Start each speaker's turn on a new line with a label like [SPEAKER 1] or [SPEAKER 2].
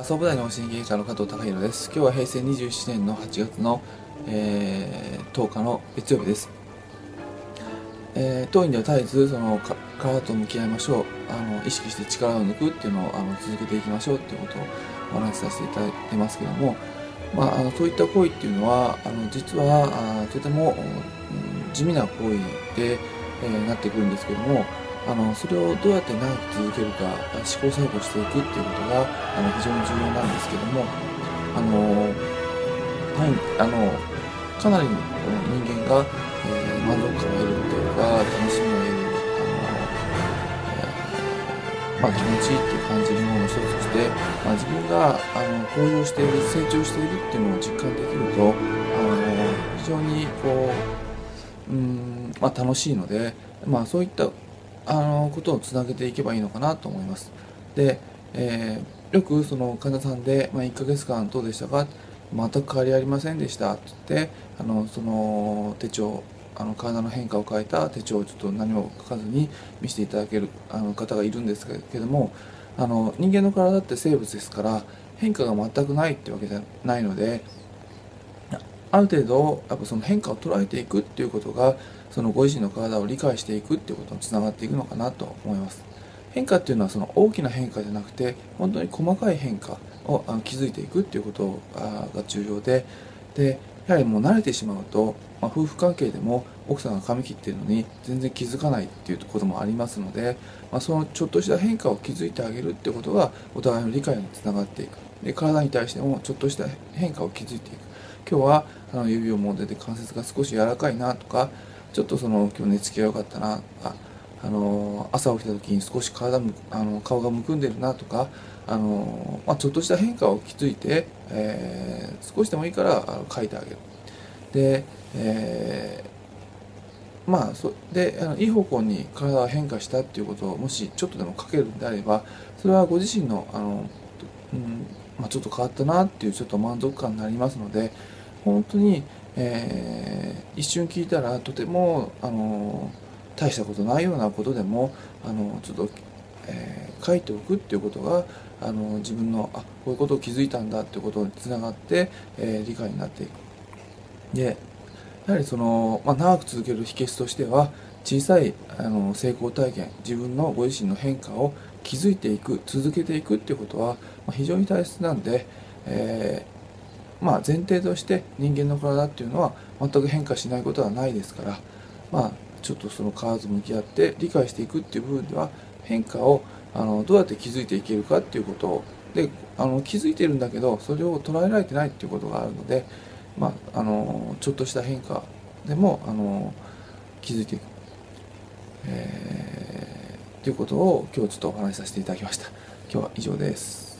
[SPEAKER 1] 総武大の心理科の加藤隆弘です。今日は平成27年の8月の、えー、10日の月曜日です。えー、当院では絶えずその体と向き合いましょうあの意識して力を抜くっていうのをあの続けていきましょうっていうことをお話しさせていただいてますけども、まあ、あのそういった行為っていうのはあの実はあとても、うん、地味な行為で、えー、なってくるんですけどもあのそれをどうやって長く続けるか試行錯誤していくっていうことがあの非常に重要なんですけどもあの、はい、あのかなりの人間が、えー、満足感を得るというか楽しみを得るあの、え、まあ、気持ちいいっていう感じるものの一つとして、まあ、自分があの向上している成長しているっていうのを実感できるとあの非常にこううん、まあ、楽しいので、まあ、そういったあのことをつなげていけばいいのかなと思います。で、えー、よくその患者さんで、まあ、1ヶ月間どうでしたか？全く変わりありませんでしたって言ってあのその手帳あの体の変化を変えた手帳をちょっと何も書かずに見せていただけるあの方がいるんですけどもあの人間の体って生物ですから変化が全くないってわけじゃないのである程度やっぱその変化を捉えていくっていうことがそのご自身の体を理解していくっていうことにつながっていくのかなと思います。変化っていうのはその大きな変化じゃなくて本当に細かい変化を気づいていくっていうことが重要ででやはりもう慣れてしまうと、まあ、夫婦関係でも奥さんが髪切ってるのに全然気づかないっていうこともありますので、まあ、そのちょっとした変化を気づいてあげるっていうことがお互いの理解につながっていく。で体に対してもちょっとした変化を気づいていく今日はあの指をもんでて関節が少し柔らかいなとかちょっとその今日寝つきが良かったなとかあの朝起きた時に少し体むあの顔がむくんでるなとかあの、まあ、ちょっとした変化を気づいて、えー、少しでもいいからあの書いてあげる。で、えー、まあそであのいい方向に体が変化したっていうことをもしちょっとでも書けるんであればそれはご自身のあの、うんまあ、ちょっと変わったなっていうちょっと満足感になりますので本当に、えー、一瞬聞いたらとてもあの大したことないようなことでもあのちょっと、えー、書いておくっていうことがあの自分のあこういうことを気づいたんだっていうことにつながって、えー、理解になっていく。でやはりその、まあ、長く続ける秘訣としては小さいあの成功体験自分のご自身の変化を気づいていく続けていくっていうことは、非常に大切なんで、えまあ、前提として人間の体っていうのは全く変化しないことはないですから、まあ、ちょっとその体と向き合って理解していくっていう部分では変化をあのどうやって気づいていけるかっていうことをであの気づいてるんだけどそれを捉えられてないっていうことがあるので、まあ、あのちょっとした変化でもあの気づいていく、えー、ということを今日ちょっとお話しさせていただきました。今日は以上です。